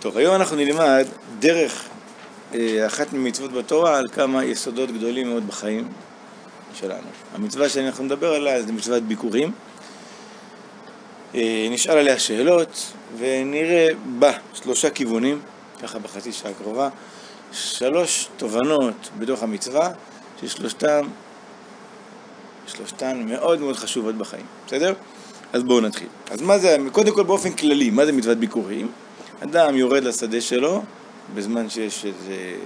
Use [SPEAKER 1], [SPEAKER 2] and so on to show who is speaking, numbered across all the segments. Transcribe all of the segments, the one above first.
[SPEAKER 1] טוב, היום אנחנו נלמד דרך אה, אחת ממצוות בתורה על כמה יסודות גדולים מאוד בחיים שלנו. המצווה שאנחנו נדבר עליה זה מצוות ביקורים. אה, נשאל עליה שאלות ונראה בה שלושה כיוונים, ככה בחצי שעה הקרובה, שלוש תובנות בתוך המצווה ששלושתן שלושתן מאוד מאוד חשובות בחיים, בסדר? אז בואו נתחיל. אז מה זה, קודם כל באופן כללי, מה זה מצוות ביקורים? אדם יורד לשדה שלו בזמן שיש איזה...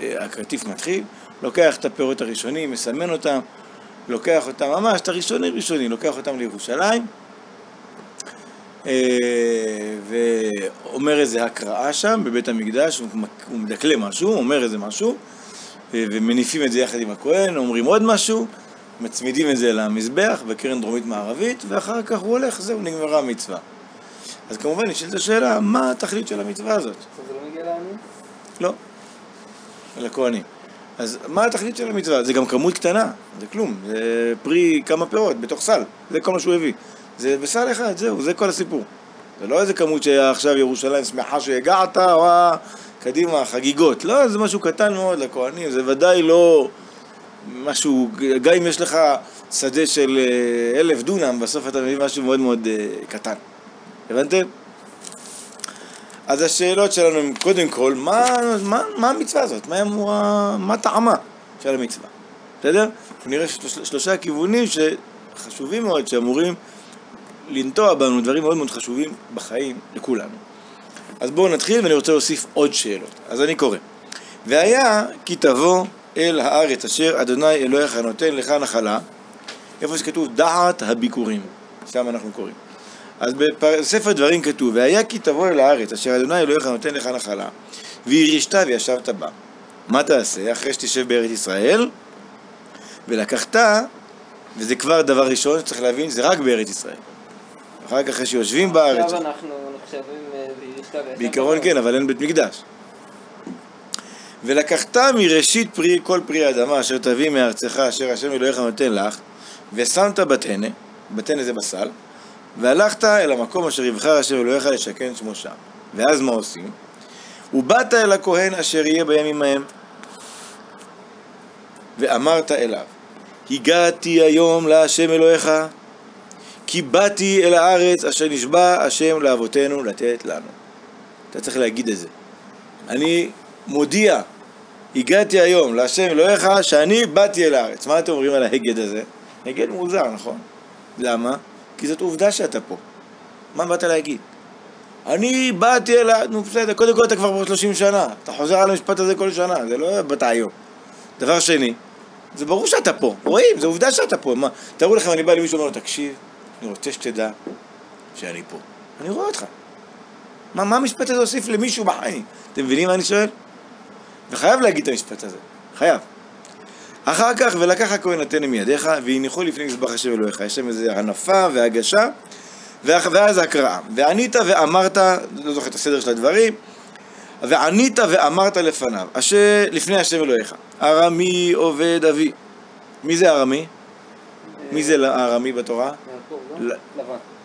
[SPEAKER 1] אה, הקרטיף מתחיל, לוקח את הפירות הראשונים, מסמן אותם, לוקח אותם, ממש את הראשונים ראשונים, לוקח אותם לירושלים אה, ואומר איזה הקראה שם בבית המקדש, הוא מדקלה משהו, אומר איזה משהו אה, ומניפים את זה יחד עם הכהן, אומרים עוד משהו מצמידים את זה למזבח בקרן דרומית מערבית ואחר כך הוא הולך, זהו, נגמרה המצווה. אז כמובן נשאלת השאלה, מה התכלית של המצווה הזאת?
[SPEAKER 2] זה לא מגיע לעניים?
[SPEAKER 1] לא, לכהנים. אז מה התכלית של המצווה? זה גם כמות קטנה, זה כלום, זה פרי כמה פירות בתוך סל, זה כל מה שהוא הביא. זה בסל אחד, זהו, זה כל הסיפור. זה לא איזה כמות שעכשיו ירושלים שמחה שהגעת, או קדימה, חגיגות. לא, זה משהו קטן מאוד לכהנים, זה ודאי לא משהו, גם אם יש לך שדה של אה, אלף דונם, בסוף אתה מביא משהו מאוד מאוד אה, קטן. הבנתם? אז השאלות שלנו הן קודם כל, מה, מה, מה המצווה הזאת? מה, מה, מה טעמה של המצווה? בסדר? נראה שלוש, שלושה כיוונים שחשובים מאוד, שאמורים לנטוע בנו דברים מאוד מאוד חשובים בחיים לכולנו. אז בואו נתחיל ואני רוצה להוסיף עוד שאלות. אז אני קורא. והיה כי תבוא אל הארץ אשר אדוני אלוהיך נותן לך נחלה, איפה שכתוב דעת הביקורים, שם אנחנו קוראים. אז בספר דברים כתוב, והיה כי תבוא אל הארץ אשר אדוני אלוהיך נותן לך נחלה, וירישת וישבת בה. מה תעשה אחרי שתשב בארץ ישראל? ולקחת, וזה כבר דבר ראשון שצריך להבין, זה רק בארץ ישראל. אחר כך אחרי שיושבים בארץ...
[SPEAKER 2] עכשיו אנחנו נחשבים אה, וירישת וישבת
[SPEAKER 1] בעיקרון כן, אבל אין בית מקדש. ולקחת מראשית פרי כל פרי אדמה אשר תביא מארצך אשר השם אלוהיך נותן לך ושמת בטנא, בטנא זה בסל והלכת אל המקום אשר יבחר השם אלוהיך לשכן שמו שם ואז מה עושים? ובאת אל הכהן אשר יהיה בימים ההם ואמרת אליו הגעתי היום להשם אלוהיך כי באתי אל הארץ אשר נשבע השם לאבותינו לתת לנו אתה צריך להגיד את זה אני מודיע, הגעתי היום להשם אלוהיך שאני באתי אל הארץ. מה אתם אומרים על ההגד הזה? הגד מוזר, נכון? למה? כי זאת עובדה שאתה פה. מה באת להגיד? אני באתי אל הארץ, נו בסדר, קודם כל אתה כבר פה 30 שנה, אתה חוזר על המשפט הזה כל שנה, זה לא באת היום. דבר שני, זה ברור שאתה פה, רואים, זו עובדה שאתה פה. מה, תראו לכם, אני בא למישהו ואומר לו, תקשיב, אני רוצה שתדע שאני פה. אני רואה אותך. מה, מה המשפט הזה הוסיף למישהו בחיים? אתם מבינים מה אני שואל? וחייב להגיד את המשפט הזה, חייב. אחר כך, ולקח הכהן נתן מידיך, והניחו לפני מזבח השם אלוהיך. יש שם איזה הנפה והגשה, ואז הקראה. וענית ואמרת, לא זוכר את הסדר של הדברים, וענית ואמרת לפניו, אשר לפני השם אלוהיך, ארמי עובד אבי. מי זה ארמי? מי זה הארמי בתורה?
[SPEAKER 2] לא?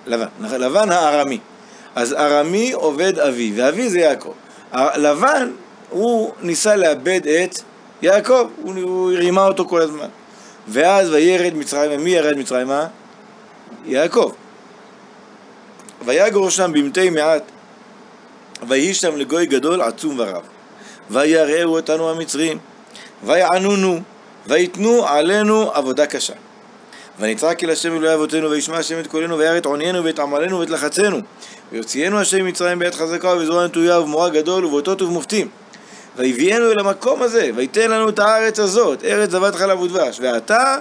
[SPEAKER 1] לבן. לבן, לבן הארמי. אז ארמי עובד אבי, ואבי זה יעקב. לבן הוא ניסה לאבד את יעקב, הוא, הוא רימה אותו כל הזמן. ואז וירד מצרימה, מי ירד מצרימה? יעקב. ויגור שם במתי מעט, ויהי שם לגוי גדול עצום ורב. ויראו אותנו המצרים, ויענונו, ויתנו עלינו עבודה קשה. ונצעק אל השם אלוהי אבותינו, וישמע השם את קולנו, וירא את עוניינו ואת עמלנו ואת לחצנו. ויוציאנו השם ממצרים ביד חזקה ובזרוע נטויה ובמורה גדול ובאותות ובמופתים. ויביאנו אל המקום הזה, ויתן לנו את הארץ הזאת, ארץ זבת חלב ודבש. ועתה,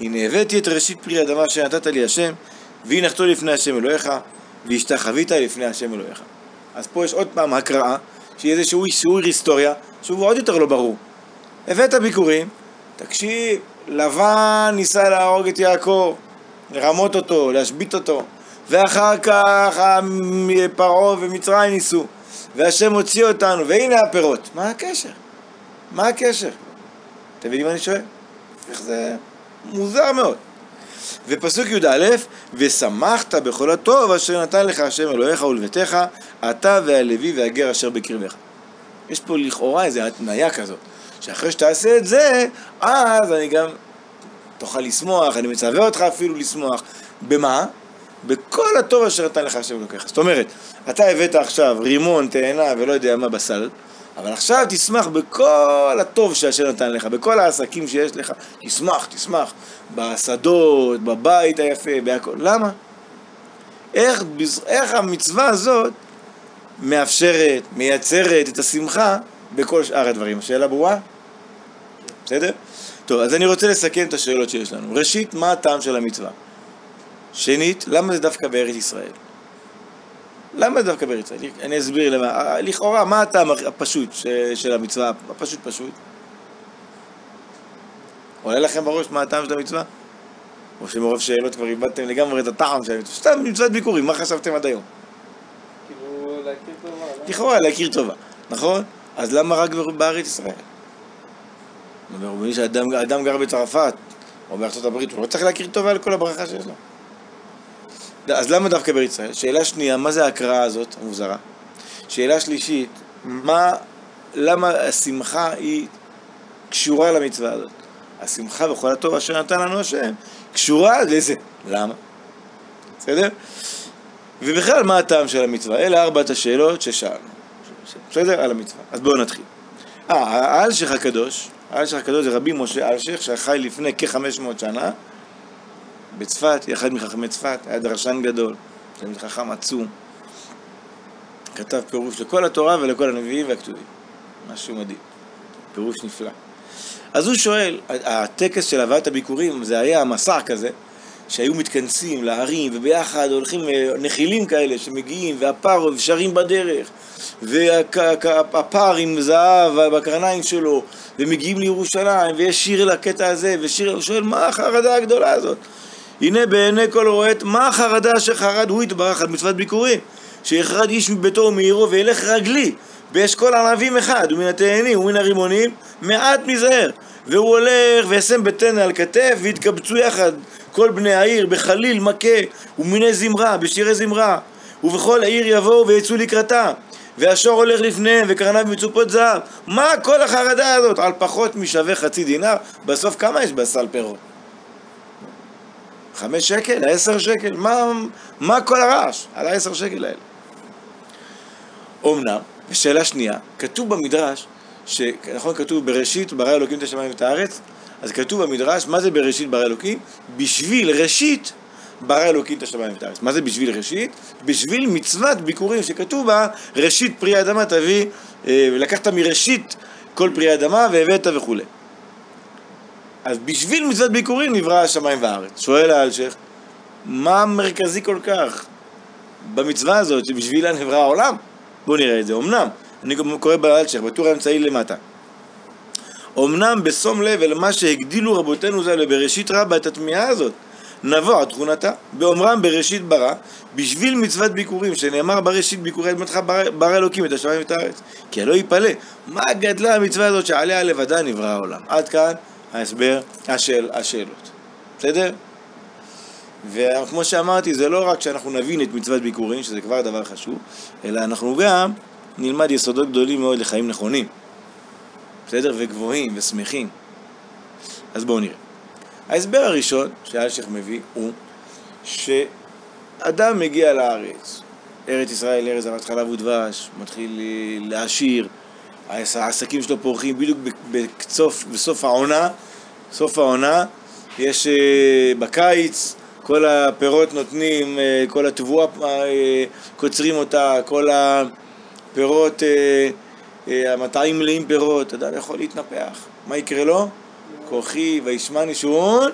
[SPEAKER 1] הנה הבאתי את ראשית פרי אדמה שנתת לי השם, והנחתו לפני השם אלוהיך, והשתחווית לפני השם אלוהיך. אז פה יש עוד פעם הקראה, שהיא איזשהו שיעור היסטוריה, שהוא עוד יותר לא ברור. הבאת ביקורים, תקשיב, לבן ניסה להרוג את יעקב, לרמות אותו, להשבית אותו, ואחר כך פרעה ומצרים ניסו, והשם הוציא אותנו, והנה הפירות. מה הקשר? מה הקשר? אתם מבינים מה אני שואל? איך זה מוזר מאוד. ופסוק י"א, ושמחת בכל הטוב אשר נתן לך השם אלוהיך ולביתך, אתה והלוי והגר אשר בקרבך. יש פה לכאורה איזו התניה כזאת, שאחרי שתעשה את זה, אז אני גם תוכל לשמוח, אני מצווה אותך אפילו לשמוח. במה? בכל הטוב אשר נתן לך השם אלוקיך. זאת אומרת, אתה הבאת עכשיו רימון, תאנה ולא יודע מה בסל, אבל עכשיו תשמח בכל הטוב שהשם נתן לך, בכל העסקים שיש לך, תשמח, תשמח, בשדות, בבית היפה, בהכל. למה? איך, איך המצווה הזאת מאפשרת, מייצרת את השמחה בכל שאר הדברים. השאלה ברורה? בסדר? טוב, אז אני רוצה לסכם את השאלות שיש לנו. ראשית, מה הטעם של המצווה? שנית, למה זה דווקא בארץ ישראל? למה זה דווקא בארץ ישראל? אני אסביר למה. לכאורה, מה הטעם הפשוט של המצווה? הפשוט פשוט. עולה לכם בראש מה הטעם של המצווה? או שמרוב שאלות כבר איבדתם לגמרי את הטעם של המצווה. סתם מצוות ביקורים, מה חשבתם עד היום?
[SPEAKER 2] כאילו, להכיר טובה. לא?
[SPEAKER 1] לכאורה, להכיר טובה, נכון? אז למה רק בארץ ישראל? אומר, שאדם גר בצרפת או בארצות הברית, הוא לא צריך להכיר טובה על כל הברכה שיש לו. אז למה דווקא בארץ ישראל? שאלה שנייה, מה זה ההקראה הזאת, המוזרה? שאלה שלישית, מה, למה השמחה היא קשורה למצווה הזאת? השמחה וכל הטוב אשר נתן לנו השם, קשורה לזה. למה? בסדר? ובכלל, מה הטעם של המצווה? אלה ארבעת השאלות ששאלנו. בסדר? על המצווה. אז בואו נתחיל. אה, האלשיך הקדוש, האלשיך הקדוש זה רבי משה אלשיך, שחי לפני כ-500 שנה, בצפת, אחד מחכמי צפת, היה דרשן גדול, תלמיד חכם עצום. כתב פירוש לכל התורה ולכל הנביאים והכתובים. משהו מדהים. פירוש נפלא. אז הוא שואל, הטקס של הבאת הביקורים זה היה מסע כזה, שהיו מתכנסים לערים וביחד הולכים אה, נחילים כאלה שמגיעים והפר ושרים בדרך והפר עם זהב בקרניים שלו ומגיעים לירושלים ויש שיר לקטע הזה ושיר, הוא שואל מה החרדה הגדולה הזאת? הנה בעיני כל רואה את מה החרדה שחרד הוא יתברך על מצוות ביקורים שיחרד איש מביתו ומעירו וילך רגלי באשכול ענבים אחד ומן התאנים ומן הרימונים מעט מזהר. והוא הולך וישם בטנא על כתף ויתקבצו יחד כל בני העיר בחליל מכה ומיני זמרה בשירי זמרה. ובכל העיר יבואו ויצאו לקראתה והשור הולך לפניהם וקרניו מצופות זהב. מה כל החרדה הזאת? על פחות משווה חצי דינר בסוף כמה יש בסל פירות? חמש שקל? עשר שקל? מה, מה כל הרעש על העשר שקל האלה? אמנם, ושאלה שנייה, כתוב במדרש, שנכון כתוב בראשית ברא אלוקים את השמיים ואת הארץ, אז כתוב במדרש, מה זה בראשית ברא אלוקים? בשביל ראשית ברא אלוקים את השמיים ואת הארץ. מה זה בשביל ראשית? בשביל מצוות ביקורים שכתוב בה, ראשית פרי אדמה תביא, אה, ולקחת מראשית כל פרי אדמה והבאת וכולי. אז בשביל מצוות ביקורים נברא השמיים והארץ. שואל האלשיך, מה מרכזי כל כך במצווה הזאת שבשבילה נברא העולם? בואו נראה את זה. אמנם, אני קורא באלשיך, בטור האמצעי למטה. אמנם בשום לב אל מה שהגדילו רבותינו ז"ל בראשית רבה את התמיהה הזאת, נבוא עד תכונתה, באומרם בראשית ברא, בשביל מצוות ביקורים, שנאמר בראשית ביקורי אדמתך ברא אלוקים את השמיים ואת הארץ. כי הלא יפלא, מה גדלה המצווה הזאת שעליה לבדה נברא העולם. עד כאן ההסבר, השאל, השאלות. בסדר? וכמו שאמרתי, זה לא רק שאנחנו נבין את מצוות ביקורים, שזה כבר דבר חשוב, אלא אנחנו גם נלמד יסודות גדולים מאוד לחיים נכונים. בסדר? וגבוהים ושמחים. אז בואו נראה. ההסבר הראשון שאלשיך מביא הוא שאדם מגיע לארץ, ארץ ישראל, ארץ זבת חלב ודבש, מתחיל להעשיר, העסקים שלו פורחים בדיוק בקצוף, בסוף העונה, סוף העונה, יש אה, בקיץ, כל הפירות נותנים, אה, כל התבואה אה, קוצרים אותה, כל הפירות המטעים מלאים פירות, אדם יכול להתנפח. מה יקרה לו? כוחי וישמע נשון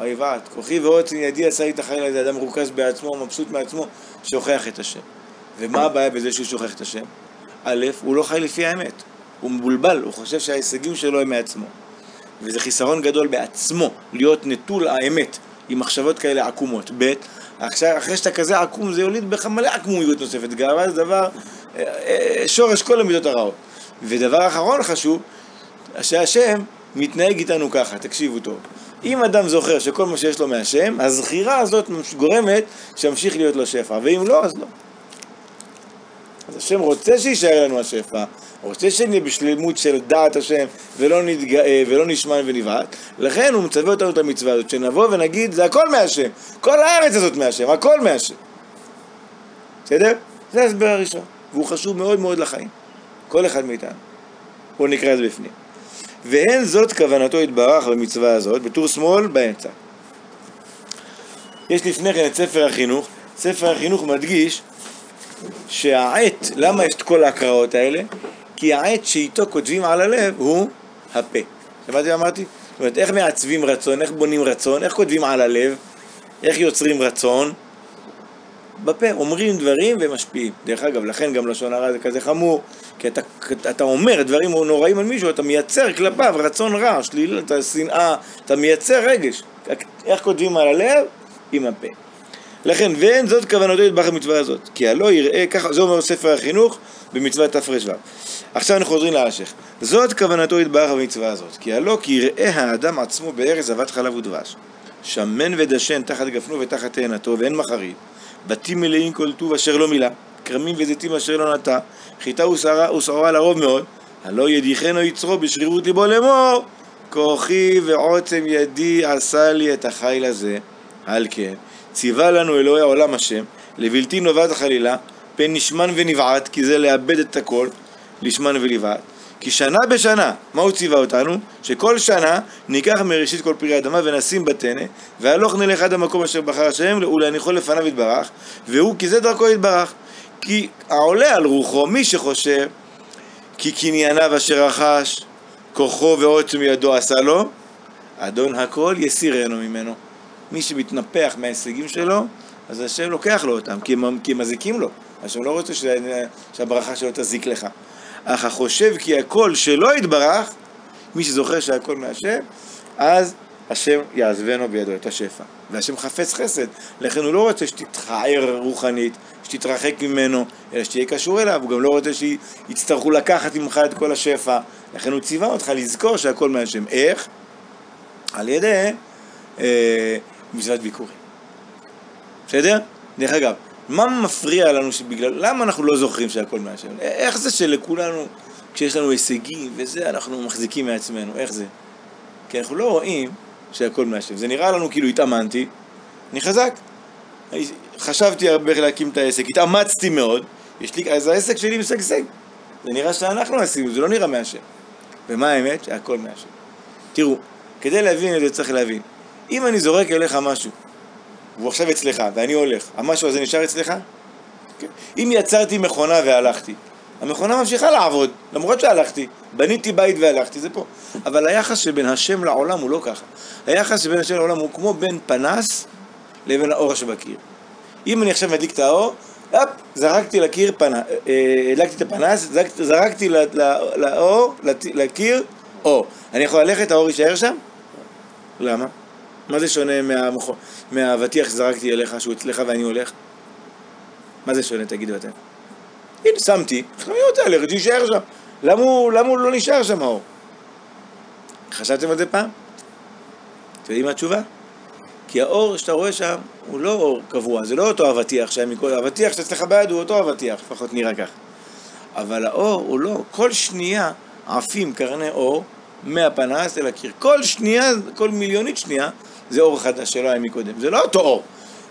[SPEAKER 1] ויבעט. כוחי ועוצם ידי עשה לי את החיל הזה, אדם מרוכז בעצמו, מבסוט מעצמו, שוכח את השם. ומה הבעיה בזה שהוא שוכח את השם? א', הוא לא חי לפי האמת. הוא מבולבל, הוא חושב שההישגים שלו הם מעצמו. וזה חיסרון גדול בעצמו, להיות נטול האמת, עם מחשבות כאלה עקומות. ב', אחרי שאתה כזה עקום, זה יוליד בך מלא עקמומיות נוספת. גאווה זה דבר שורש כל המידות הרעות. ודבר אחרון חשוב, שהשם מתנהג איתנו ככה, תקשיבו טוב. אם אדם זוכר שכל מה שיש לו מהשם, הזכירה הזאת גורמת שימשיך להיות לו שפע, ואם לא, אז לא. אז השם רוצה שיישאר לנו השפע, רוצה שנהיה בשלמות של דעת השם ולא נתגאה ולא נשמע ונבעט, לכן הוא מצווה אותנו את המצווה הזאת, שנבוא ונגיד זה הכל מהשם, כל הארץ הזאת מהשם, הכל מהשם. בסדר? זה ההסבר הראשון, והוא חשוב מאוד מאוד לחיים, כל אחד מאיתנו. בואו נקרא את זה בפנים. ואין זאת כוונתו יתברך במצווה הזאת, בטור שמאל באמצע. יש לפני כן את ספר החינוך, ספר החינוך מדגיש שהעט, למה יש את כל ההקראות האלה? כי העט שאיתו כותבים על הלב הוא הפה. שמעתי מה אמרתי? זאת אומרת, איך מעצבים רצון, איך בונים רצון, איך כותבים על הלב, איך יוצרים רצון? בפה, אומרים דברים ומשפיעים. דרך אגב, לכן גם לשון הרע זה כזה חמור, כי אתה, אתה אומר דברים נוראים על מישהו, אתה מייצר כלפיו רצון רע, שלילת, שנאה, אתה מייצר רגש. איך כותבים על הלב? עם הפה. לכן, ואין זאת כוונתו יתברך במצווה הזאת, כי הלא יראה, ככה, זה אומר ספר החינוך במצוות תר"ו. עכשיו אנחנו חוזרים לאשך. זאת כוונתו יתברך במצווה הזאת, כי הלא כי יראה האדם עצמו בארץ זבת חלב ודבש, שמן ודשן תחת גפנו ותחת תאנתו, ואין מחריד, בתים מלאים כל טוב אשר לא מילא, כרמים וזיתים אשר לא נטע, חיטה ושעורה לרוב מאוד, הלא ידיחנו יצרו בשרירות ליבו לאמור, כוחי ועוצם ידי עשה לי את החיל הזה, על כן. ציווה לנו אלוהי העולם השם, לבלתי נובעת החלילה, פן נשמן ונבעט, כי זה לאבד את הכל, לשמן ולבעט. כי שנה בשנה, מה הוא ציווה אותנו? שכל שנה ניקח מראשית כל פרי האדמה ונשים בטנא, והלוך נלך עד המקום אשר בחר השם, ולהניחו לפניו יתברך, והוא כי זה דרכו יתברך. כי העולה על רוחו, מי שחושב כי קנייניו אשר רכש, כוחו ועוצם ידו עשה לו, אדון הכל יסירנו ממנו. מי שמתנפח מההישגים שלו, אז השם לוקח לו אותם, כי הם, כי הם מזיקים לו. השם לא רוצה ש... שהברכה שלו תזיק לך. אך החושב כי הכל שלא יתברך, מי שזוכר שהכל מהשם, אז השם יעזבנו בידו את השפע. והשם חפץ חסד, לכן הוא לא רוצה שתתחער רוחנית, שתתרחק ממנו, אלא שתהיה קשור אליו, הוא גם לא רוצה שיצטרכו לקחת ממך את כל השפע. לכן הוא ציווה אותך לזכור שהכל מהשם. איך? על ידי אה, מצוות ביקורים. בסדר? דרך אגב, מה מפריע לנו שבגלל... למה אנחנו לא זוכרים שהכל מהשם? איך זה שלכולנו, כשיש לנו הישגים וזה, אנחנו מחזיקים מעצמנו? איך זה? כי אנחנו לא רואים שהכל מהשם. זה נראה לנו כאילו התאמנתי, אני חזק. חשבתי הרבה להקים את העסק, התאמצתי מאוד, יש לי, אז העסק שלי משגשג. זה נראה שאנחנו עשינו, זה לא נראה מהשם. ומה האמת? שהכל מהשם. תראו, כדי להבין את זה צריך להבין. אם אני זורק אליך משהו, והוא עכשיו אצלך, ואני הולך, המשהו הזה נשאר אצלך? כן. אם יצרתי מכונה והלכתי, המכונה ממשיכה לעבוד, למרות שהלכתי, בניתי בית והלכתי, זה פה. אבל היחס שבין השם לעולם הוא לא ככה. היחס שבין השם לעולם הוא כמו בין פנס לבין האור שבקיר. אם אני עכשיו מדליק את האור, אפ, זרקתי לקיר פנס, אה, הדלקתי את הפנס, זרקתי לאור, לקיר, אור. אני יכול ללכת, האור יישאר שם? למה? מה זה שונה. מהאבטיח שזרקתי אליך, שהוא אצלך ואני הולך? מה זה שונה, תגידו אתם? הנה, שמתי, אני רוצה ללכת, שיישאר שם. למה הוא, למה הוא לא נשאר שם האור? חשבתם על זה פעם? אתם יודעים מה התשובה? כי האור שאתה רואה שם הוא לא אור קבוע, זה לא אותו אבטיח שהיה מכל... האבטיח שאצלך ביד הוא אותו אבטיח, לפחות נראה כך. אבל האור הוא לא, כל שנייה עפים קרני אור מהפנס אל הקיר. כל שנייה, כל מיליונית שנייה, זה אור חדש שלא היה מקודם. זה לא אותו אור.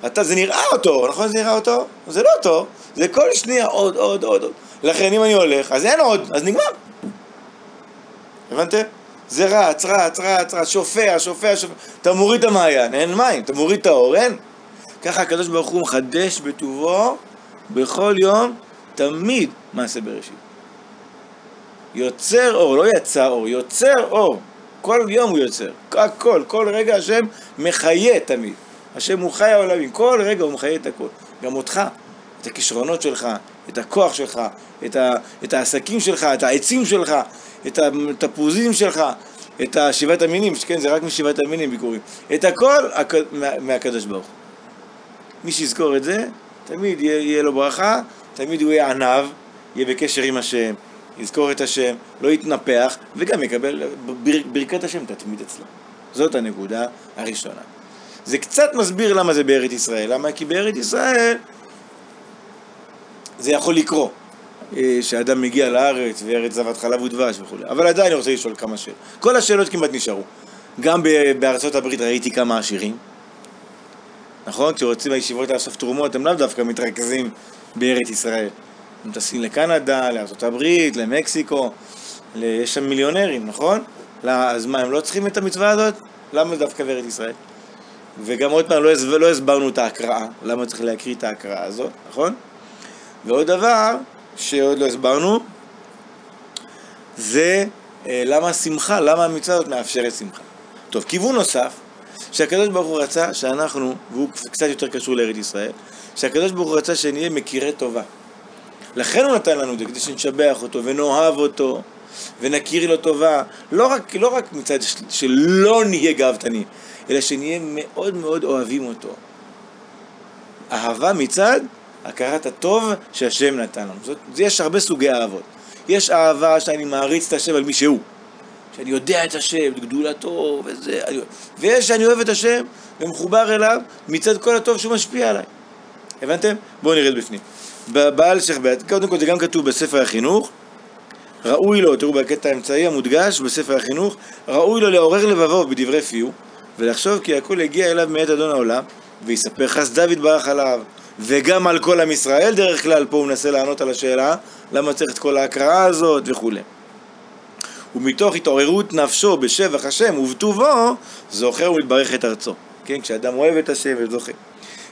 [SPEAKER 1] אתה, זה נראה אותו, נכון זה נראה אותו? זה לא אותו, זה כל שנייה עוד, עוד, עוד, עוד. לכן אם אני הולך, אז אין עוד, אז נגמר. הבנתם? זה רץ, רץ, רץ, רץ, שופע, שופע, שופע. אתה מוריד את המעיין, אין מים, אתה מוריד את האור, אין. ככה הקדוש ברוך הוא מחדש בטובו בכל יום, תמיד מעשה בראשית. יוצר אור, לא יצר אור, יוצר אור. כל יום הוא יוצר, הכל, כל רגע השם מחיה תמיד. השם הוא חי העולמים, כל רגע הוא מחיה את הכל. גם אותך, את הכישרונות שלך, את הכוח שלך, את, ה, את העסקים שלך, את העצים שלך, את התפוזים שלך, את שבעת המינים, כן, זה רק משבעת המינים ביקורים. את הכל מה, מהקדוש ברוך הוא. מי שיזכור את זה, תמיד יהיה, יהיה לו ברכה, תמיד הוא יהיה עניו, יהיה בקשר עם השם, יזכור את השם, לא יתנפח, וגם יקבל, בר, ברכת השם תתמיד אצלו. זאת הנקודה הראשונה. זה קצת מסביר למה זה בארץ ישראל. למה? כי בארץ ישראל זה יכול לקרות. אה, שאדם מגיע לארץ וארץ זבת חלב ודבש וכולי. אבל עדיין אני רוצה לשאול כמה שאלות. כל השאלות כמעט נשארו. גם בארצות הברית ראיתי כמה עשירים. נכון? כשרוצים הישיבות לאסוף תרומות, הם לאו דווקא מתרכזים בארץ ישראל. הם טסים לקנדה, הברית, למקסיקו, יש שם מיליונרים, נכון? אז מה, הם לא צריכים את המצווה הזאת? למה דווקא בארץ ישראל? וגם עוד פעם, לא, לא הסברנו את ההקראה, למה צריך להקריא את ההקראה הזאת, נכון? ועוד דבר שעוד לא הסברנו, זה אה, למה השמחה, למה המצווה הזאת מאפשרת שמחה. טוב, כיוון נוסף, שהקדוש ברוך הוא רצה שאנחנו, והוא קצת יותר קשור לארץ ישראל, שהקדוש ברוך הוא רצה שנהיה מכירי טובה. לכן הוא נתן לנו את זה, כדי שנשבח אותו ונאהב אותו ונכיר לו טובה. לא רק, לא רק מצד שלא נהיה גאוותנים, אלא שנהיה מאוד מאוד אוהבים אותו. אהבה מצד הכרת הטוב שהשם נתן לנו. זאת, יש הרבה סוגי אהבות. יש אהבה שאני מעריץ את השם על מי שהוא. שאני יודע את השם, את גדולתו וזה, ויש שאני אוהב את השם ומחובר אליו מצד כל הטוב שהוא משפיע עליי. הבנתם? בואו נרד בפנים. בעל בית, קודם כל זה גם כתוב בספר החינוך, ראוי לו, תראו בקטע האמצעי המודגש בספר החינוך, ראוי לו לעורר לבבו בדברי פיו, ולחשוב כי הכל הגיע אליו מאת אדון העולם, ויספר חסדיו יתברך עליו, וגם על כל עם ישראל דרך כלל, פה הוא מנסה לענות על השאלה, למה צריך את כל ההקראה הזאת וכולי. ומתוך התעוררות נפשו בשבח השם ובטובו, זוכר ומתברך את ארצו. כן, כשאדם אוהב את השם וזוכר.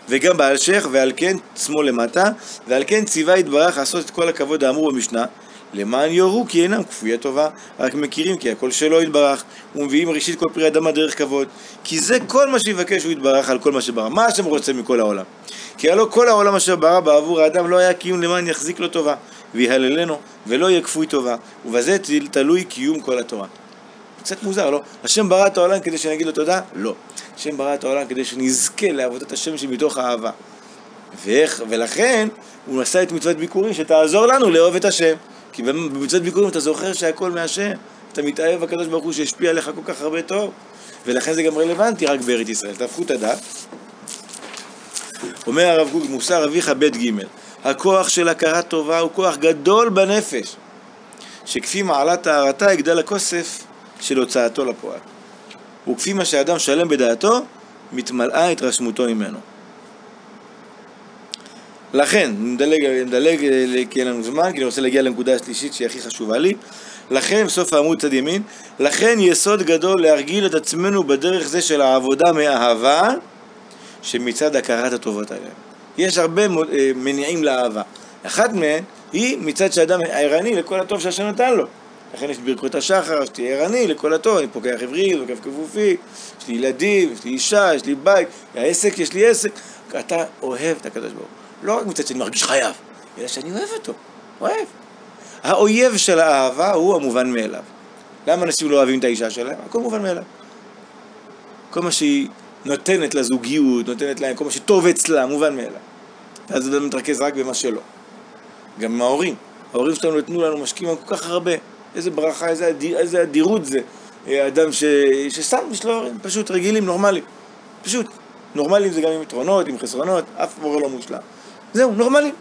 [SPEAKER 1] וגם בעל שייח, ועל כן עצמו למטה, ועל כן ציווה יתברך לעשות את כל הכבוד האמור במשנה, למען יורו כי אינם כפויי טובה, רק מכירים כי הכל שלו יתברך, ומביאים ראשית כל פרי אדמה דרך כבוד. כי זה כל מה שיבקש הוא יתברך על כל מה שברא. מה השם רוצה מכל העולם? כי הלא כל העולם אשר ברא בעבור האדם לא היה קיום למען יחזיק לו טובה, ויהללנו, ולא יהיה כפוי טובה, ובזה תלוי קיום כל התורה. קצת מוזר, לא? השם ברא את העולם כדי שנגיד לו תודה? לא. השם ברא את העולם כדי שנזכה לעבודת השם שמתוך האהבה. ואיך, ולכן הוא עשה את מצוות ביקורים שתעזור לנו לאהוב את השם. כי במצוות ביקורים אתה זוכר שהכל מהשם. אתה מתאהב בקדוש ברוך הוא שהשפיע עליך כל כך הרבה טוב. ולכן זה גם רלוונטי רק בארץ ישראל. תהפכו את הדף. אומר הרב קוק, מוסר אביך ב' ג' הכוח של הכרת טובה הוא כוח גדול בנפש, שכפי מעלת טהרתה יגדל הכוסף של הוצאתו לפועל. וכפי מה שאדם שלם בדעתו, מתמלאה התרשמותו ממנו. לכן, נדלג, נדלג כי אין לנו זמן, כי אני רוצה להגיע לנקודה השלישית שהיא הכי חשובה לי. לכן, בסוף העמוד צד ימין, לכן יסוד גדול להרגיל את עצמנו בדרך זה של העבודה מאהבה, שמצד הכרת הטובות האלה. יש הרבה אה, מניעים לאהבה. אחת מהן היא מצד שאדם ערני לכל הטוב שהשם נתן לו. לכן יש ברכות השחר, שתהיה ערני לכל הטוב, אני פוקח עברי, פוקח כפופי, יש לי ילדים, יש לי אישה, יש לי בית, העסק, יש לי עסק. אתה אוהב את הקדוש ברוך הוא. לא רק מצד שאני מרגיש חייב, אלא שאני אוהב אותו. אוהב. האויב של האהבה הוא המובן מאליו. למה אנשים לא אוהבים את האישה שלהם? הכל מובן מאליו. כל מה שהיא נותנת לזוגיות, נותנת להם, כל מה שטוב אצלה, מובן מאליו. אז אדם מתרכז רק במה שלא. גם עם ההורים. ההורים שלנו נתנו לנו, משקיעים כל כך הרבה. איזה ברכה, איזה, אדיר, איזה אדירות זה. אה, אדם ש... שסתם יש לו הורים, פשוט רגילים, נורמליים. פשוט. נורמליים זה גם עם יתרונות, עם חסרונות, אף מורה לא מושלם. זהו, נורמליים.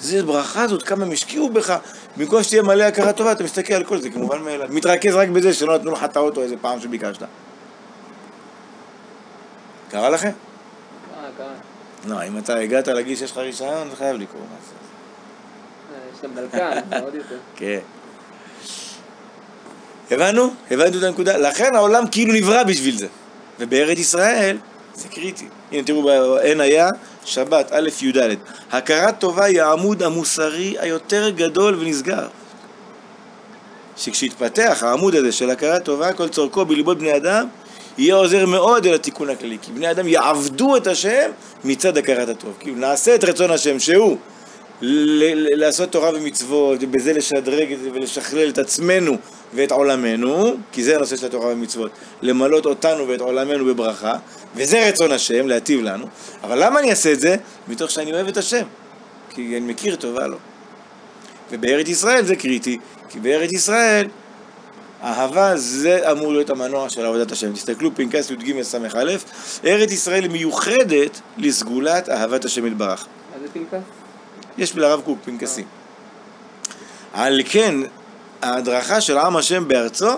[SPEAKER 1] זה ברכה הזאת, כמה הם השקיעו בך, במקום שתהיה מלא הכרה טובה, אתה מסתכל על כל זה כמובן מאליו. מתרכז רק בזה שלא נתנו לך את האוטו איזה פעם שביקשת. קרה לכם? לא, אם אתה הגעת לגיל שיש לך רישיון, זה חייב לקרות.
[SPEAKER 2] יש גם דלקן, עוד יותר.
[SPEAKER 1] כן. הבנו? הבנו את הנקודה? לכן העולם כאילו נברא בשביל זה. ובארץ ישראל זה קריטי. הנה תראו, בעין היה שבת, א' י"ד. הכרת טובה היא העמוד המוסרי היותר גדול ונסגר. שכשיתפתח העמוד הזה של הכרת טובה, כל צורכו בליבות בני אדם, יהיה עוזר מאוד אל התיקון הכללי. כי בני אדם יעבדו את השם מצד הכרת הטוב. כאילו נעשה את רצון השם שהוא לעשות תורה ומצוות, ובזה לשדרג ולשכלל את עצמנו ואת עולמנו, כי זה הנושא של התורה ומצוות, למלות אותנו ואת עולמנו בברכה, וזה רצון השם, להטיב לנו. אבל למה אני אעשה את זה? מתוך שאני אוהב את השם, כי אני מכיר טובה לו. ובארץ ישראל זה קריטי, כי בארץ ישראל אהבה זה אמור להיות המנוע של עבודת השם. תסתכלו, פנקס י"ג ס"א, ארץ ישראל מיוחדת לסגולת אהבת השם יתברך.
[SPEAKER 2] מה זה פנקס?
[SPEAKER 1] יש לרב קוק פנקסים. על כן, ההדרכה של עם השם בארצו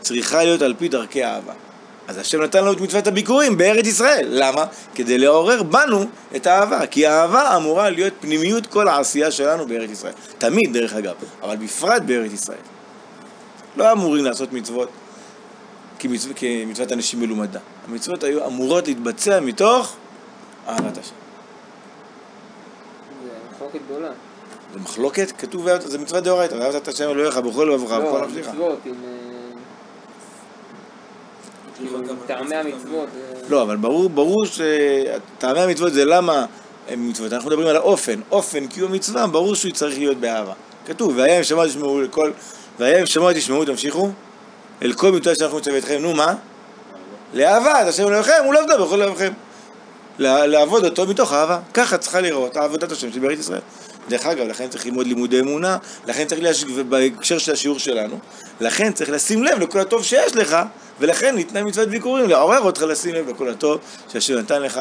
[SPEAKER 1] צריכה להיות על פי דרכי אהבה. אז השם נתן לנו את מצוות הביקורים בארץ ישראל. למה? כדי לעורר בנו את האהבה. כי האהבה אמורה להיות פנימיות כל העשייה שלנו בארץ ישראל. תמיד, דרך אגב, אבל בפרט בארץ ישראל. לא אמורים לעשות מצוות כמצוות, כמצוות אנשים מלומדה. המצוות היו אמורות להתבצע מתוך אהבת השם.
[SPEAKER 2] זה מחלוקת גדולה.
[SPEAKER 1] זה מחלוקת, כתוב, זה מצוות דאורייתא, ואהבת את השם אלוהיך בכל לבבך ובכל
[SPEAKER 2] לא,
[SPEAKER 1] נפשך.
[SPEAKER 2] מצוות עם... אה, טעמי המצוות. אה,
[SPEAKER 1] לא, אבל ברור, ברור שטעמי המצוות זה למה הם מצוות. אנחנו מדברים על האופן, אופן קיום מצווה, ברור שהוא צריך להיות באהבה. כתוב, והיה אם שמוע תשמעו לכל, והיה אם שמוע תשמעו, תמשיכו, אל כל מצווה שאנחנו מצווה אתכם, נו מה? לאהבה, את השם אלוהיכם, הוא לא עבדה בכל לבבכם. לעבוד אותו מתוך אהבה. ככה צריכה לראות עבודת השם של בארץ ישראל. דרך אגב, לכן צריך ללמוד לימודי אמונה, לכן צריך להש... בהקשר של השיעור שלנו, לכן צריך לשים לב לכל הטוב שיש לך, ולכן ניתנה מצוות ביקורים, לעורר אותך לשים לב לכל הטוב שהשם נתן לך.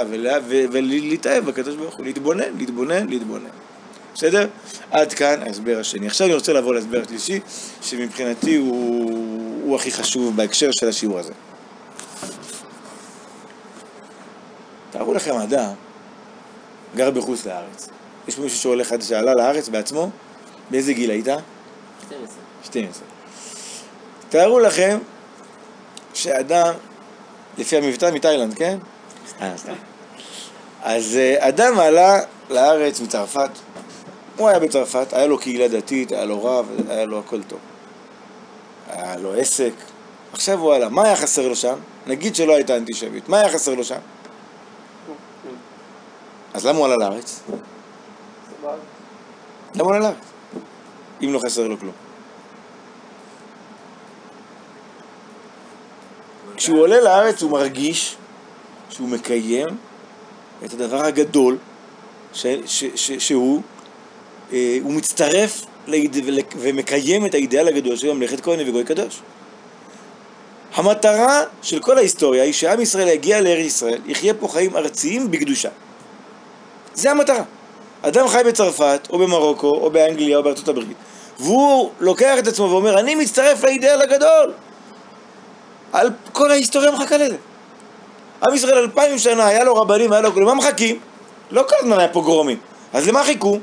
[SPEAKER 1] ולהתאהב בקדוש ברוך הוא, להתבונן, להתבונן, להתבונן. בסדר? עד כאן ההסבר השני. עכשיו אני רוצה לעבור להסבר השלישי, שמבחינתי הוא, הוא הכי חשוב בהקשר של השיעור הזה. תארו לכם אדם גר בחוץ לארץ. יש פה מישהו שהולך, שעלה לארץ בעצמו? באיזה גיל היית?
[SPEAKER 2] 12.
[SPEAKER 1] 12. תארו לכם שאדם, לפי המבטא מתאילנד, כן? אה. אז אה, אדם עלה לארץ מצרפת, הוא היה בצרפת, היה לו קהילה דתית, היה לו רב, היה לו הכל טוב. היה לו עסק, עכשיו הוא עלה, מה היה חסר לו שם? נגיד שלא הייתה אנטישמיות, מה היה חסר לו שם? אז למה הוא עלה לארץ? למה הוא עלה לארץ? אם לא חסר לו כלום. כשהוא עולה לארץ הוא מרגיש שהוא מקיים את הדבר הגדול ש, ש, ש, שהוא אה, הוא מצטרף ולק- ומקיים את האידאל הגדול של ממלכת כהן וגוי קדוש. המטרה של כל ההיסטוריה היא שעם ישראל יגיע לארץ ישראל, יחיה פה חיים ארציים בקדושה. זה המטרה. אדם חי בצרפת, או במרוקו, או באנגליה, או בארצות הברית, והוא לוקח את עצמו ואומר, אני מצטרף לאידאל הגדול. על כל ההיסטוריה מחכה לזה. עם ישראל אלפיים שנה, היה לו רבנים, היה לו כלום, מה מחכים? לא כל הזמן היה פוגרומים. אז למה חיכו?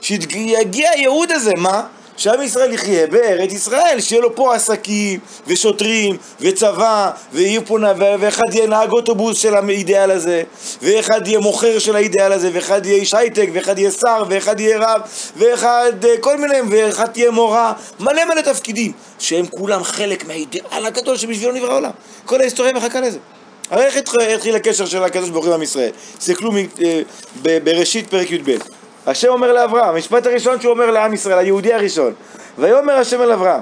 [SPEAKER 1] שיגיע הייעוד הזה, מה? שעם ישראל יחיה בארץ ישראל, שיהיה לו פה עסקים, ושוטרים, וצבא, ויהיו פה, ואחד יהיה נהג אוטובוס של האידאל הזה, ואחד יהיה מוכר של האידאל הזה, ואחד יהיה איש הייטק, ואחד יהיה שר, ואחד יהיה רב, ואחד, אה, כל מיני, ואחד תהיה מורה, מלא מלא תפקידים, שהם כולם חלק מהאידאל הגדול שבשבילו נברא העולם. כל ההיסטוריה מחכה לזה. הרי איך התחיל- הקשר של הקדוש ברוך הוא עם ישראל? תסתכלו אה, בראשית פרק י"ב. השם אומר לאברהם, המשפט הראשון שהוא אומר לעם ישראל, היהודי הראשון. ויאמר השם אל אברהם,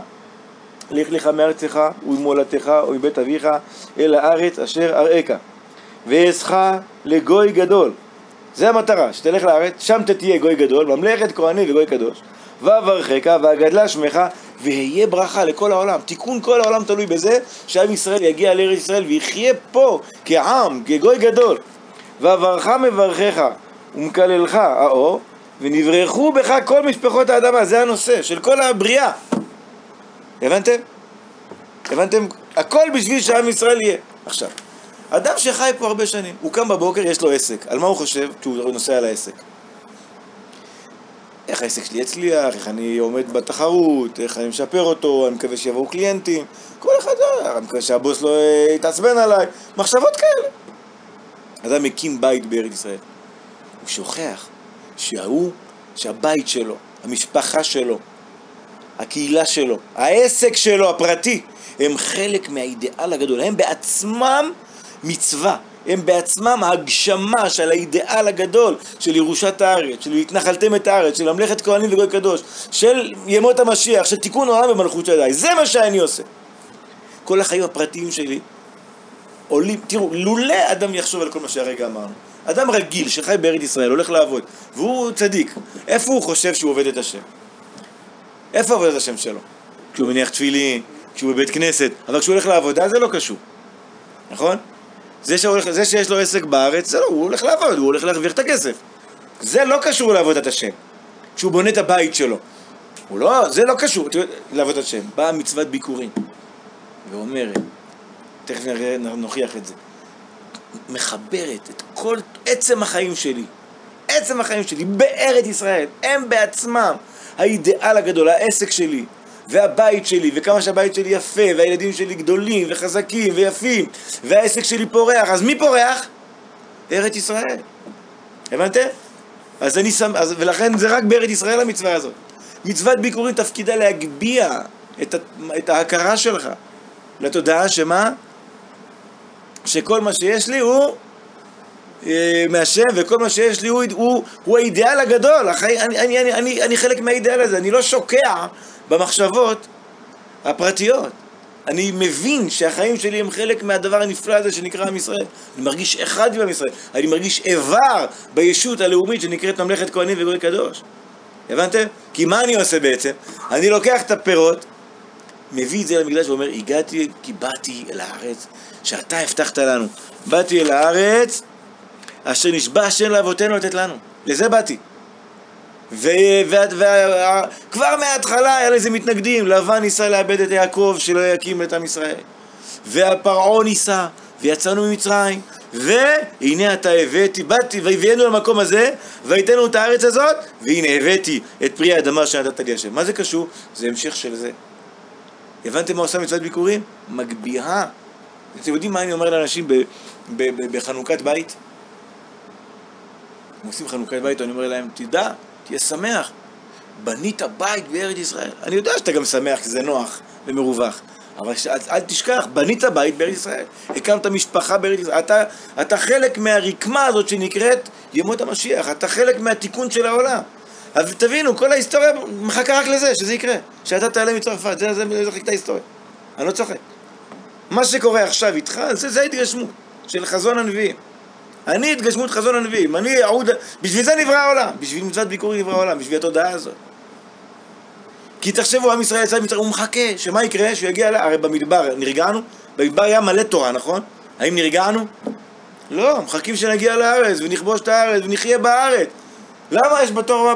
[SPEAKER 1] לך לך מארצך וממולדתך ומבית אביך אל הארץ אשר אראך ואעשך לגוי גדול. זה המטרה, שתלך לארץ, שם תהיה גוי גדול, ממלכת כהני וגוי קדוש. ואברכך ואגדלה שמך והיה ברכה לכל העולם. תיקון כל העולם תלוי בזה שעם ישראל יגיע לארץ ישראל ויחיה פה כעם, כגוי גדול. ואברך מברכך ומקללך האור ונברכו בך כל משפחות האדמה. זה הנושא של כל הבריאה. הבנתם? הבנתם? הכל בשביל שעם ישראל יהיה. עכשיו, אדם שחי פה הרבה שנים, הוא קם בבוקר, יש לו עסק. על מה הוא חושב כשהוא נוסע על העסק? איך העסק שלי יצליח, איך אני עומד בתחרות, איך אני משפר אותו, אני מקווה שיבואו קליינטים, כל אחד, אה, אני מקווה שהבוס לא אה, יתעצבן עליי, מחשבות כאלה. אדם מקים בית בארץ ישראל. הוא שוכח שההוא, שהבית שלו, המשפחה שלו, הקהילה שלו, העסק שלו, הפרטי, הם חלק מהאידיאל הגדול. הם בעצמם מצווה. הם בעצמם ההגשמה של האידיאל הגדול של ירושת הארץ, של התנחלתם את הארץ, של ממלכת כהנים וגוי קדוש, של ימות המשיח, של תיקון העולם במלכות שדי. זה מה שאני עושה. כל החיים הפרטיים שלי עולים, תראו, לולא אדם יחשוב על כל מה שהרגע אמרנו, אדם רגיל שחי בארץ ישראל, הולך לעבוד, והוא צדיק, איפה הוא חושב שהוא עובד את השם? איפה עובד את השם שלו? כשהוא מניח תפילין, כשהוא בבית כנסת, אבל כשהוא הולך לעבודה זה לא קשור, נכון? זה, שהולך, זה שיש לו עסק בארץ, זה לא, הוא הולך לעבוד, הוא הולך להרוויח את הכסף. זה לא קשור לעבודת השם. כשהוא בונה את הבית שלו. הוא לא, זה לא קשור לעבודת השם. באה מצוות ביקורים ואומרת, תכף נוכיח את זה, מחברת את כל עצם החיים שלי, עצם החיים שלי בארץ ישראל, הם בעצמם האידיאל הגדול, העסק שלי, והבית שלי, וכמה שהבית שלי יפה, והילדים שלי גדולים וחזקים ויפים, והעסק שלי פורח, אז מי פורח? ארץ ישראל. הבנתם? אז אני שם, אז, ולכן זה רק בארץ ישראל המצווה הזאת. מצוות ביקורים תפקידה להגביה את, את ההכרה שלך לתודעה שמה? שכל מה שיש לי הוא אה, מהשם, וכל מה שיש לי הוא, הוא, הוא האידיאל הגדול. החי, אני, אני, אני, אני, אני חלק מהאידיאל הזה, אני לא שוקע במחשבות הפרטיות. אני מבין שהחיים שלי הם חלק מהדבר הנפלא הזה שנקרא עם ישראל. אני מרגיש אחד עם עם ישראל. אני מרגיש איבר בישות הלאומית שנקראת ממלכת כהנים וגוי קדוש. הבנתם? כי מה אני עושה בעצם? אני לוקח את הפירות, מביא את זה למקדש ואומר, הגעתי כי באתי אל הארץ שאתה הבטחת לנו. באתי אל הארץ אשר נשבע השם לאבותינו לתת לנו. לזה באתי. וכבר מההתחלה היה לזה מתנגדים, לבן ניסה לאבד את יעקב שלא יקים את עם ישראל. והפרעה ניסה, ויצאנו ממצרים, והנה אתה הבאתי, באתי והביאנו למקום הזה, ויתנו את הארץ הזאת, והנה הבאתי את פרי האדמה שנתת לי השם. מה זה קשור? זה המשך של זה. הבנתם מה עושה מצוות ביקורים? מגביהה. אתם יודעים מה אני אומר לאנשים בחנוכת בית? הם עושים חנוכת בית, אני אומר להם, תדע, תהיה שמח. בנית בית בארץ ישראל. אני יודע שאתה גם שמח, כי זה נוח ומרווח. אבל אל, אל תשכח, בנית בית בארץ ישראל. הקמת משפחה בארץ ישראל. אתה, אתה חלק מהרקמה הזאת שנקראת ימות המשיח. אתה חלק מהתיקון של העולם. אז תבינו, כל ההיסטוריה מחכה רק לזה, שזה יקרה. שאתה תעלה מצרפת, זה, זה, זה חיכתה ההיסטוריה. אני לא צוחק. מה שקורה עכשיו איתך, זה, זה ההתגשמות של חזון הנביאים. אני התגשמות חזון הנביאים, אני עוד... בשביל זה נברא העולם, בשביל מצוות ביקורי נברא העולם, בשביל התודעה הזאת. כי תחשבו, עם ישראל יצא ממצרים, הוא מחכה, שמה יקרה? שהוא יגיע, ל... הרי במדבר נרגענו? במדבר היה מלא תורה, נכון? האם נרגענו? לא, מחכים שנגיע לארץ ונכבוש את הארץ ונחיה בארץ. למה יש בתורה,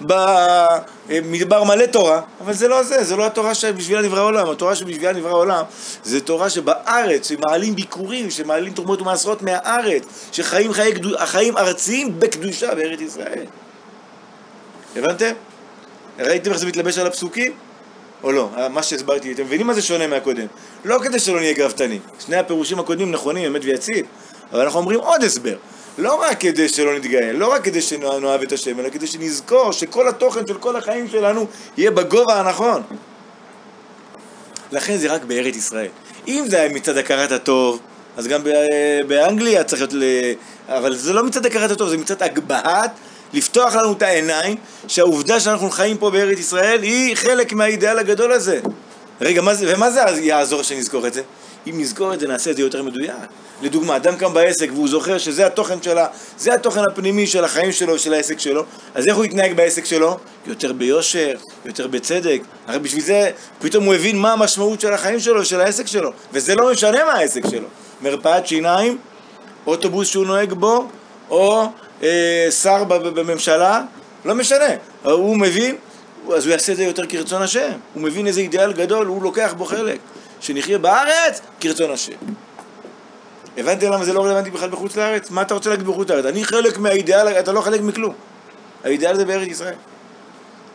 [SPEAKER 1] במדבר מלא תורה? אבל זה לא זה, זה לא התורה שבשבילה נברא העולם. התורה שבשבילה נברא העולם זה תורה שבארץ, שמעלים ביקורים, שמעלים תרומות ומעשרות מהארץ, שחיים חיי קדוש, החיים ארציים בקדושה בארץ ישראל. הבנתם? ראיתם איך זה מתלבש על הפסוקים? או לא? מה שהסברתי, אתם מבינים מה זה שונה מהקודם? לא כדי שלא נהיה גאוותנים. שני הפירושים הקודמים נכונים, אמת ויציב. אבל אנחנו אומרים עוד הסבר. לא רק כדי שלא נתגאה, לא רק כדי שנאהב את השם, אלא כדי שנזכור שכל התוכן של כל החיים שלנו יהיה בגובה הנכון. לכן זה רק בארץ ישראל. אם זה היה מצד הכרת הטוב, אז גם באנגליה צריך להיות ל... אבל זה לא מצד הכרת הטוב, זה מצד הגבהת, לפתוח לנו את העיניים, שהעובדה שאנחנו חיים פה בארץ ישראל היא חלק מהאידאל הגדול הזה. רגע, מה זה, ומה זה יעזור שנזכור את זה? אם נזכור את זה, נעשה את זה יותר מדויק. לדוגמה, אדם קם בעסק והוא זוכר שזה התוכן שלה, זה התוכן הפנימי של החיים שלו, של העסק שלו, אז איך הוא יתנהג בעסק שלו? יותר ביושר, יותר בצדק. הרי בשביל זה פתאום הוא הבין מה המשמעות של החיים שלו, של העסק שלו, וזה לא משנה מה העסק שלו. מרפאת שיניים, אוטובוס שהוא נוהג בו, או אה, שר בממשלה, לא משנה. הוא מבין, אז הוא יעשה את זה יותר כרצון השם. הוא מבין איזה אידיאל גדול, הוא לוקח בו חלק. שנחיה בארץ כרצון השם. הבנתי למה זה לא רלוונטי בכלל בחוץ לארץ? מה אתה רוצה להגיד בחוץ לארץ? אני חלק מהאידיאל, אתה לא חלק מכלום. האידיאל זה בארץ ישראל.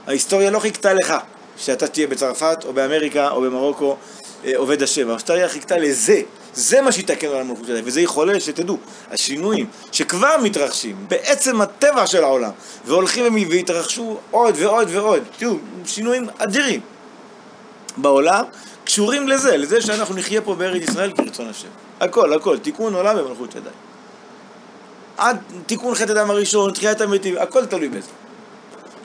[SPEAKER 1] ההיסטוריה לא חיכתה לך שאתה תהיה בצרפת או באמריקה או במרוקו אה, עובד השם. ההיסטוריה חיכתה לזה. זה מה שיתקן עולם מלכות שלהם, וזה יכולה שתדעו, השינויים שכבר מתרחשים בעצם הטבע של העולם, והולכים והתרחשו עוד ועוד ועוד, תראו, שינויים אדירים בעולם, קשורים לזה, לזה שאנחנו נחיה פה בארץ ישראל כרצון השם. הכל, הכל, תיקון עולם במלכות ידיים. עד תיקון חטא הדם הראשון, תחיית המתים, הכל תלוי בזה.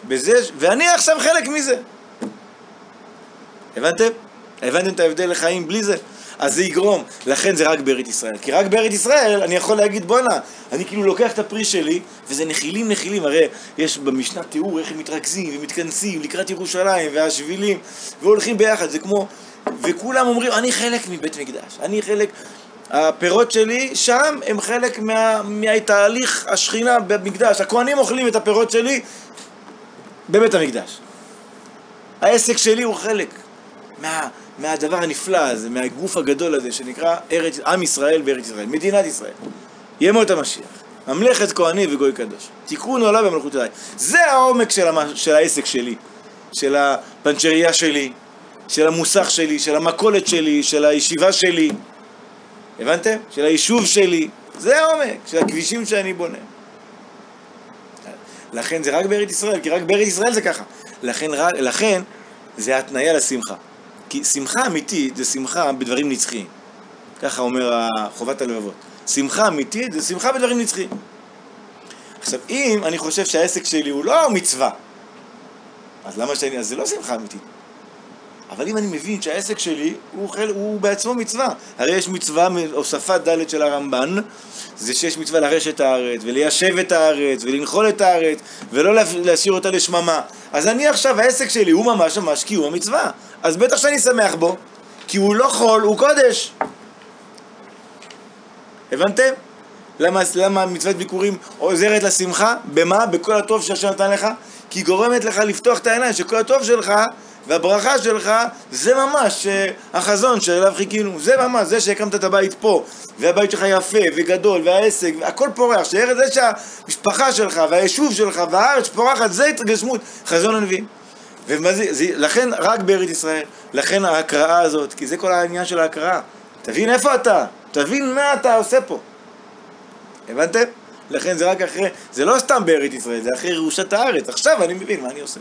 [SPEAKER 1] בזה, ואני עכשיו חלק מזה. הבנתם? הבנתם את ההבדל לחיים בלי זה? אז זה יגרום, לכן זה רק בארץ ישראל. כי רק בארץ ישראל אני יכול להגיד בואנה, אני כאילו לוקח את הפרי שלי, וזה נחילים נחילים, הרי יש במשנה תיאור איך הם מתרכזים ומתכנסים לקראת ירושלים והשבילים, והולכים ביחד, זה כמו וכולם אומרים, אני חלק מבית מקדש, אני חלק, הפירות שלי שם הם חלק מה, מהתהליך השכינה במקדש, הכהנים אוכלים את הפירות שלי בבית המקדש. העסק שלי הוא חלק מה, מהדבר הנפלא הזה, מהגוף הגדול הזה שנקרא ארץ, עם ישראל בארץ ישראל, מדינת ישראל. ימות המשיח. ממלכת כהנים וגוי קדוש. תיקון עולה במלכות אליי. זה העומק של, המ... של העסק שלי, של הפנצ'ריה שלי, של המוסך שלי, של המכולת שלי, של הישיבה שלי. הבנתם? של היישוב שלי. זה העומק של הכבישים שאני בונה. לכן זה רק בארץ ישראל, כי רק בארץ ישראל זה ככה. לכן, לכן זה התניה לשמחה. כי שמחה אמיתית זה שמחה בדברים נצחיים. ככה אומר חובת הלבבות. שמחה אמיתית זה שמחה בדברים נצחיים. עכשיו, אם אני חושב שהעסק שלי הוא לא מצווה, אז למה שאני... אז זה לא שמחה אמיתית. אבל אם אני מבין שהעסק שלי הוא, חל, הוא בעצמו מצווה, הרי יש מצווה, הוספת ד' של הרמב"ן, זה שיש מצווה לרשת את הארץ, וליישב את הארץ, ולנחול את הארץ, ולא להשאיר אותה לשממה. אז אני עכשיו, העסק שלי הוא ממש ממש קיום המצווה. אז בטח שאני שמח בו, כי הוא לא חול, הוא קודש. הבנתם? למה, למה מצוות ביקורים עוזרת לשמחה? במה? בכל הטוב שהשם נתן לך? כי היא גורמת לך לפתוח את העיניים שכל הטוב שלך והברכה שלך זה ממש אה, החזון שאליו חיכינו, זה ממש, זה שהקמת את הבית פה, והבית שלך יפה וגדול, והעסק, הכל פורח, שארץ זה שהמשפחה שלך והיישוב שלך והארץ פורחת, זה התגשמות, חזון הנביאים. ולכן רק בארץ ישראל, לכן ההקראה הזאת, כי זה כל העניין של ההקראה. תבין איפה אתה, תבין מה אתה עושה פה. הבנתם? לכן זה רק אחרי, זה לא סתם בארץ ישראל, זה אחרי ירושת הארץ. עכשיו אני מבין מה אני עושה.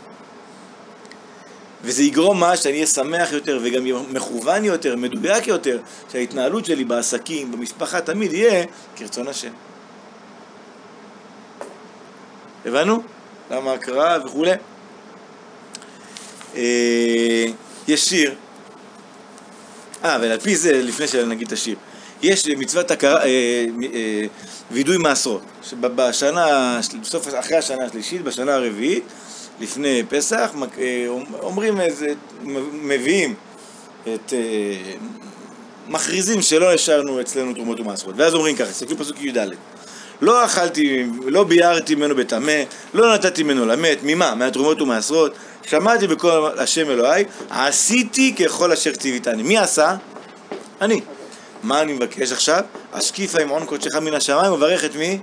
[SPEAKER 1] וזה יגרום מה? שאני אהיה שמח יותר וגם מכוון יותר, מדויק יותר, שההתנהלות שלי בעסקים, במשפחה, תמיד יהיה כרצון השם. הבנו? למה הקראה וכולי? אה, יש שיר, אה, ועל פי זה, לפני שנגיד את השיר, יש מצוות הכרה, אה, אה, וידוי מעשרות, שבשנה, בסוף, אחרי השנה השלישית, בשנה הרביעית, לפני פסח, אה, אומרים איזה, מביאים את, אה, מכריזים שלא השארנו אצלנו תרומות ומעשרות, ואז אומרים ככה, תסתכלו פסוק י"ד לא אכלתי, לא ביארתי ממנו בטמא, לא נתתי ממנו למת, ממה? מהתרומות ומעשרות, שמעתי בקול השם אלוהי, עשיתי ככל אשר ציוויתני. מי עשה? אני. מה אני מבקש עכשיו? השקיפה עם עון קודשך מן השמיים וברך את מי?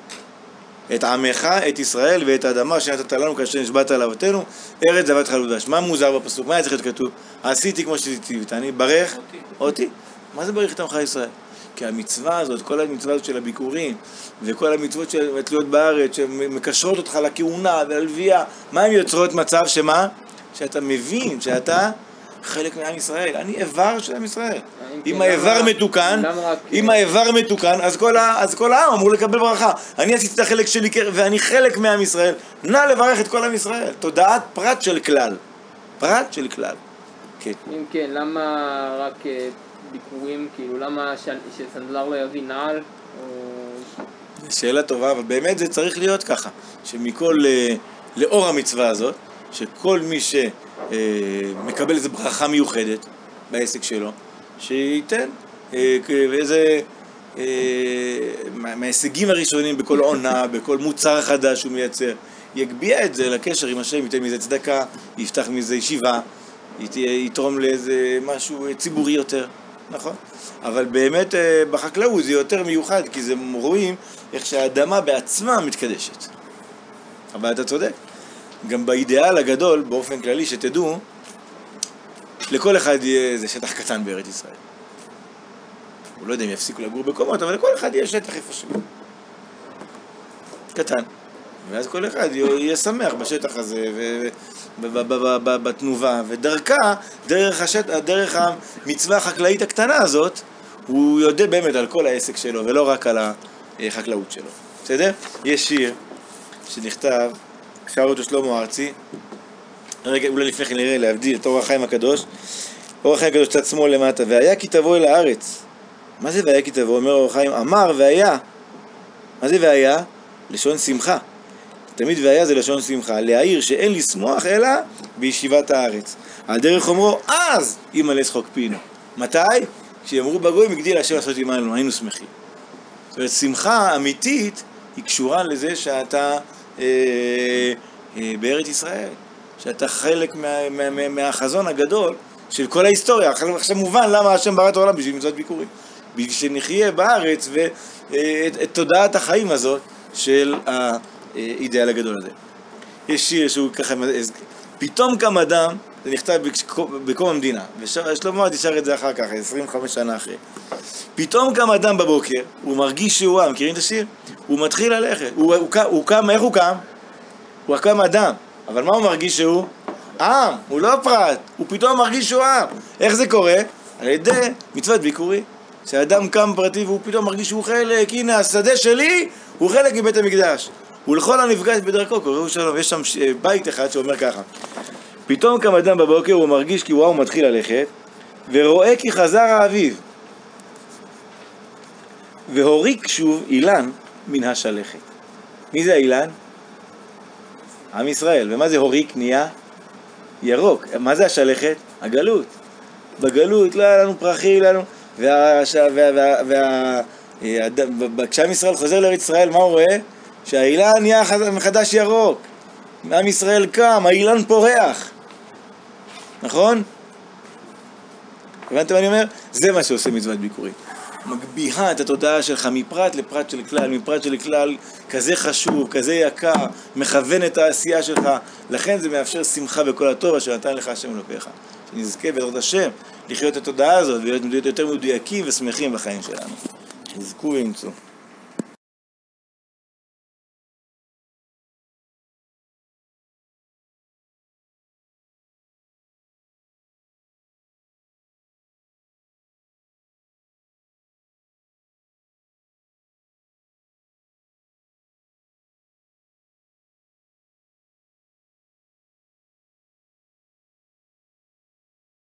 [SPEAKER 1] את עמך, את ישראל ואת האדמה שנתת לנו כאשר נשבעת על אבותינו, ארץ זבת חלודש. מה מוזר בפסוק? מה היה צריך להיות כתוב? עשיתי כמו שציוויתני, ברך אותי. אותי. מה זה ברך את עמך ישראל? כי המצווה הזאת, כל המצווה הזאת של הביקורים, וכל המצוות של התלויות בארץ, שמקשרות אותך לכהונה וללוויה, מה הן יוצרות מצב שמה? שאתה מבין שאתה חלק מעם ישראל. אני איבר של עם ישראל. אם האיבר מתוקן, אם האיבר מתוקן, אז כל, ה, אז כל העם אמור לקבל ברכה. אני עשיתי את החלק שלי ואני חלק מעם ישראל. נא לברך את כל עם ישראל. תודעת פרט של כלל. פרט של כלל.
[SPEAKER 2] כן. אם כן, למה רק אה, ביקורים, כאילו, למה שסנדלר לא יביא נעל?
[SPEAKER 1] שאלה טובה, אבל באמת זה צריך להיות ככה. שמכל, אה, לאור המצווה הזאת, שכל מי ש... אה, מקבל איזו ברכה מיוחדת בעסק שלו, שייתן אה, איזה... אה, מההישגים הראשונים בכל עונה, בכל מוצר חדש שהוא מייצר, יגביה את זה לקשר עם השם, ייתן מזה צדקה, יפתח מזה ישיבה, יתרום לאיזה משהו ציבורי יותר, נכון? אבל באמת בחקלאות זה יותר מיוחד, כי זה רואים איך שהאדמה בעצמה מתקדשת. אבל אתה צודק. גם באידיאל הגדול, באופן כללי, שתדעו, לכל אחד יהיה איזה שטח קטן בארץ ישראל. הוא לא יודע אם יפסיקו לגור בקומות, אבל לכל אחד יהיה שטח איפה שהוא. קטן. ואז כל אחד יהיה שמח בשטח הזה, ובתנובה, ודרכה, דרך, השט... דרך המצווה החקלאית הקטנה הזאת, הוא יודע באמת על כל העסק שלו, ולא רק על החקלאות שלו. בסדר? יש שיר שנכתב שר אותו שלמה ארצי. רגע, אולי לפני כן נראה להבדיל את אור החיים הקדוש. אור החיים הקדוש צד שמאל למטה. והיה כי תבוא אל הארץ. מה זה והיה כי תבוא? אומר אור החיים, אמר והיה. מה זה והיה? לשון שמחה. תמיד והיה זה לשון שמחה. להעיר שאין לשמוח אלא בישיבת הארץ. על דרך אומרו, אז ימלא שחוק פינו. מתי? כשיאמרו בגויים, הגדיל השם לעשות עמנו, היינו שמחים. זאת אומרת, שמחה אמיתית היא קשורה לזה שאתה בארץ ישראל, שאתה חלק מה, מה, מה, מהחזון הגדול של כל ההיסטוריה. עכשיו מובן למה השם ברא את העולם בשביל מצוות ביקורים. בשביל שנחיה בארץ ואת אה, תודעת החיים הזאת של האידאל הגדול הזה. יש שיר שהוא ככה, פתאום קם אדם, זה נכתב בקום המדינה, ושלמה ישר את זה אחר כך, 25 שנה אחרי. פתאום קם אדם בבוקר, הוא מרגיש שהוא עם, מכירים את השיר? הוא מתחיל ללכת, הוא, הוא, הוא, הוא קם, איך הוא קם? הוא קם אדם, אבל מה הוא מרגיש שהוא? עם, הוא לא פרט, הוא פתאום מרגיש שהוא עם. איך זה קורה? על ידי מצוות ביקורי. שאדם קם פרטי והוא פתאום מרגיש שהוא חלק, הנה השדה שלי הוא חלק מבית המקדש. ולכל הנפגש בדרכו קוראו שלום. יש שם בית אחד שאומר ככה: פתאום קם אדם בבוקר, הוא מרגיש כי וואו, מתחיל ללכת, ורואה כי חזר האביב. והוריק שוב אילן מן השלכת. מי זה האילן? עם ישראל. ומה זה הוריק נהיה? ירוק. מה זה השלכת? הגלות. בגלות לא היה לנו פרחים, לא לנו... וכשעם ישראל חוזר לארץ ישראל, מה הוא רואה? שהאילן נהיה מחדש ירוק. עם ישראל קם, האילן פורח. נכון? הבנתם מה אני אומר? זה מה שעושה מצוות ביקורים. מגביהה את התודעה שלך מפרט לפרט של כלל, מפרט של כלל כזה חשוב, כזה יקר, מכוון את העשייה שלך. לכן זה מאפשר שמחה בכל הטוב אשר נתן לך השם אלוקיך. שנזכה בעזרת השם לחיות את התודעה הזאת ולהיות יותר מדויקים ושמחים בחיים שלנו. יזכו וימצאו.